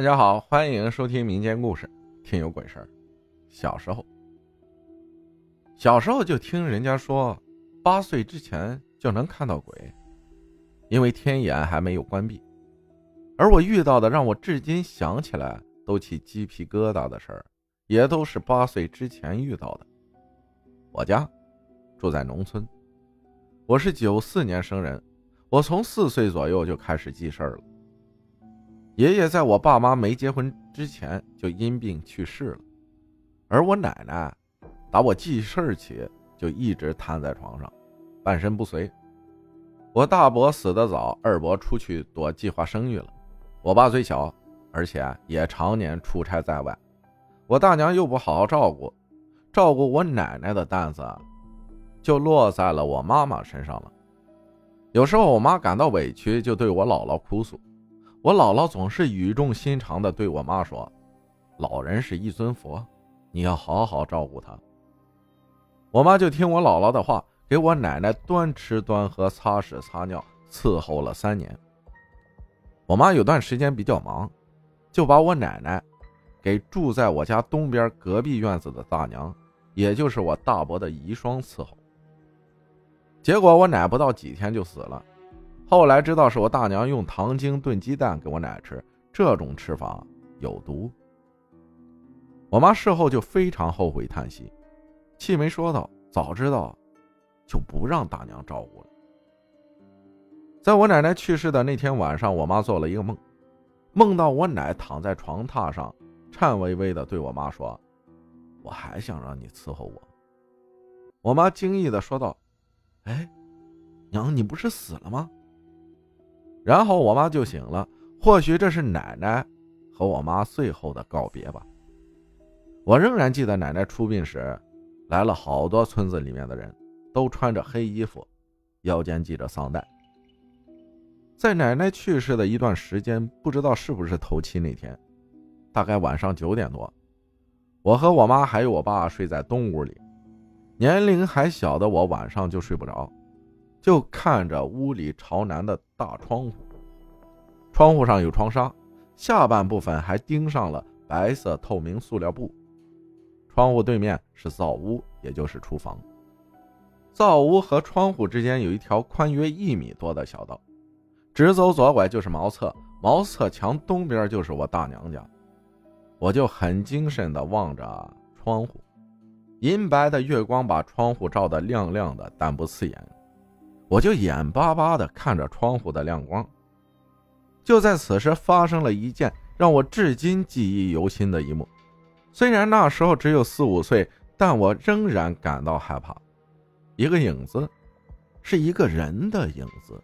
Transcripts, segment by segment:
大家好，欢迎收听民间故事《听有鬼事儿》。小时候，小时候就听人家说，八岁之前就能看到鬼，因为天眼还没有关闭。而我遇到的让我至今想起来都起鸡皮疙瘩的事儿，也都是八岁之前遇到的。我家住在农村，我是九四年生人，我从四岁左右就开始记事儿了。爷爷在我爸妈没结婚之前就因病去世了，而我奶奶打我记事起就一直瘫在床上，半身不遂。我大伯死得早，二伯出去躲计划生育了。我爸最小，而且也常年出差在外。我大娘又不好好照顾，照顾我奶奶的担子就落在了我妈妈身上了。有时候我妈感到委屈，就对我姥姥哭诉。我姥姥总是语重心长地对我妈说：“老人是一尊佛，你要好好照顾他。”我妈就听我姥姥的话，给我奶奶端吃端喝、擦屎擦尿，伺候了三年。我妈有段时间比较忙，就把我奶奶给住在我家东边隔壁院子的大娘，也就是我大伯的遗孀伺候。结果我奶不到几天就死了。后来知道是我大娘用糖精炖鸡蛋给我奶吃，这种吃法有毒。我妈事后就非常后悔叹息，气没说道：“早知道，就不让大娘照顾了。”在我奶奶去世的那天晚上，我妈做了一个梦，梦到我奶躺在床榻上，颤巍巍的对我妈说：“我还想让你伺候我。”我妈惊异的说道：“哎，娘，你不是死了吗？”然后我妈就醒了，或许这是奶奶和我妈最后的告别吧。我仍然记得奶奶出殡时，来了好多村子里面的人，都穿着黑衣服，腰间系着丧带。在奶奶去世的一段时间，不知道是不是头七那天，大概晚上九点多，我和我妈还有我爸睡在东屋里，年龄还小的我晚上就睡不着。就看着屋里朝南的大窗户，窗户上有窗纱，下半部分还钉上了白色透明塑料布。窗户对面是灶屋，也就是厨房。灶屋和窗户之间有一条宽约一米多的小道，直走左拐就是茅厕，茅厕墙东边就是我大娘家。我就很精神地望着窗户，银白的月光把窗户照得亮亮的，但不刺眼。我就眼巴巴地看着窗户的亮光。就在此时，发生了一件让我至今记忆犹新的一幕。虽然那时候只有四五岁，但我仍然感到害怕。一个影子，是一个人的影子，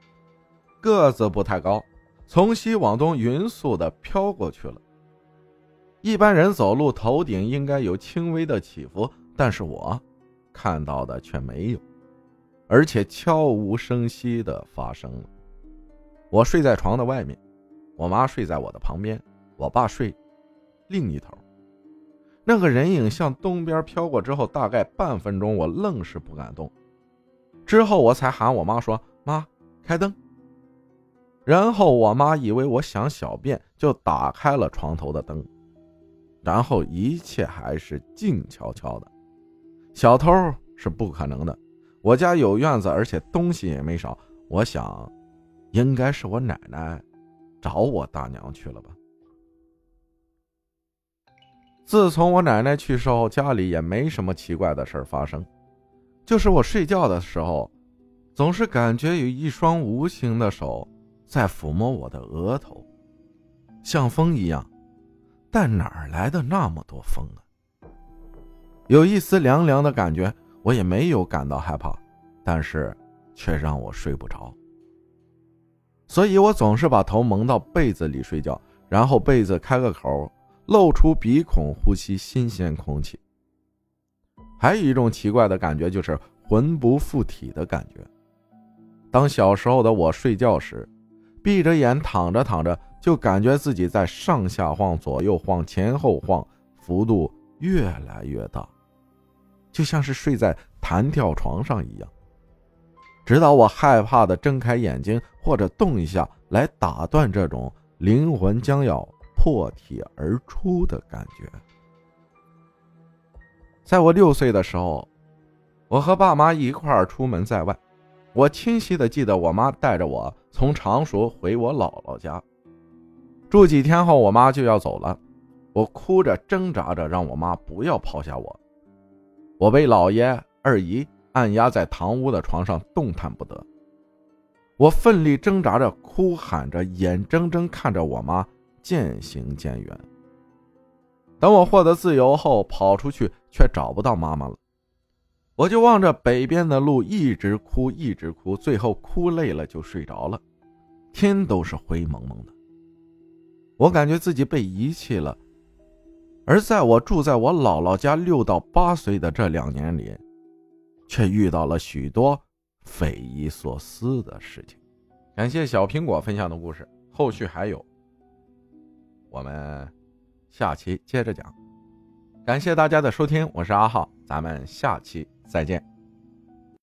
个子不太高，从西往东匀速地飘过去了。一般人走路头顶应该有轻微的起伏，但是我看到的却没有。而且悄无声息的发生了。我睡在床的外面，我妈睡在我的旁边，我爸睡另一头。那个人影向东边飘过之后，大概半分钟，我愣是不敢动。之后我才喊我妈说：“妈，开灯。”然后我妈以为我想小便，就打开了床头的灯。然后一切还是静悄悄的，小偷是不可能的。我家有院子，而且东西也没少。我想，应该是我奶奶找我大娘去了吧。自从我奶奶去世后，家里也没什么奇怪的事发生，就是我睡觉的时候，总是感觉有一双无形的手在抚摸我的额头，像风一样。但哪儿来的那么多风啊？有一丝凉凉的感觉。我也没有感到害怕，但是却让我睡不着，所以我总是把头蒙到被子里睡觉，然后被子开个口，露出鼻孔呼吸新鲜空气。还有一种奇怪的感觉，就是魂不附体的感觉。当小时候的我睡觉时，闭着眼躺着躺着，就感觉自己在上下晃、左右晃、前后晃，幅度越来越大。就像是睡在弹跳床上一样，直到我害怕的睁开眼睛或者动一下来打断这种灵魂将要破体而出的感觉。在我六岁的时候，我和爸妈一块儿出门在外，我清晰的记得我妈带着我从常熟回我姥姥家住几天后，我妈就要走了，我哭着挣扎着让我妈不要抛下我，我被姥爷二姨按压在堂屋的床上动弹不得。我奋力挣扎着，哭喊着，眼睁睁看着我妈渐行渐远。等我获得自由后，跑出去却找不到妈妈了。我就望着北边的路，一直哭，一直哭，最后哭累了就睡着了。天都是灰蒙蒙的，我感觉自己被遗弃了。而在我住在我姥姥家六到八岁的这两年里，却遇到了许多。匪夷所思的事情。感谢小苹果分享的故事，后续还有，我们下期接着讲。感谢大家的收听，我是阿浩，咱们下期再见。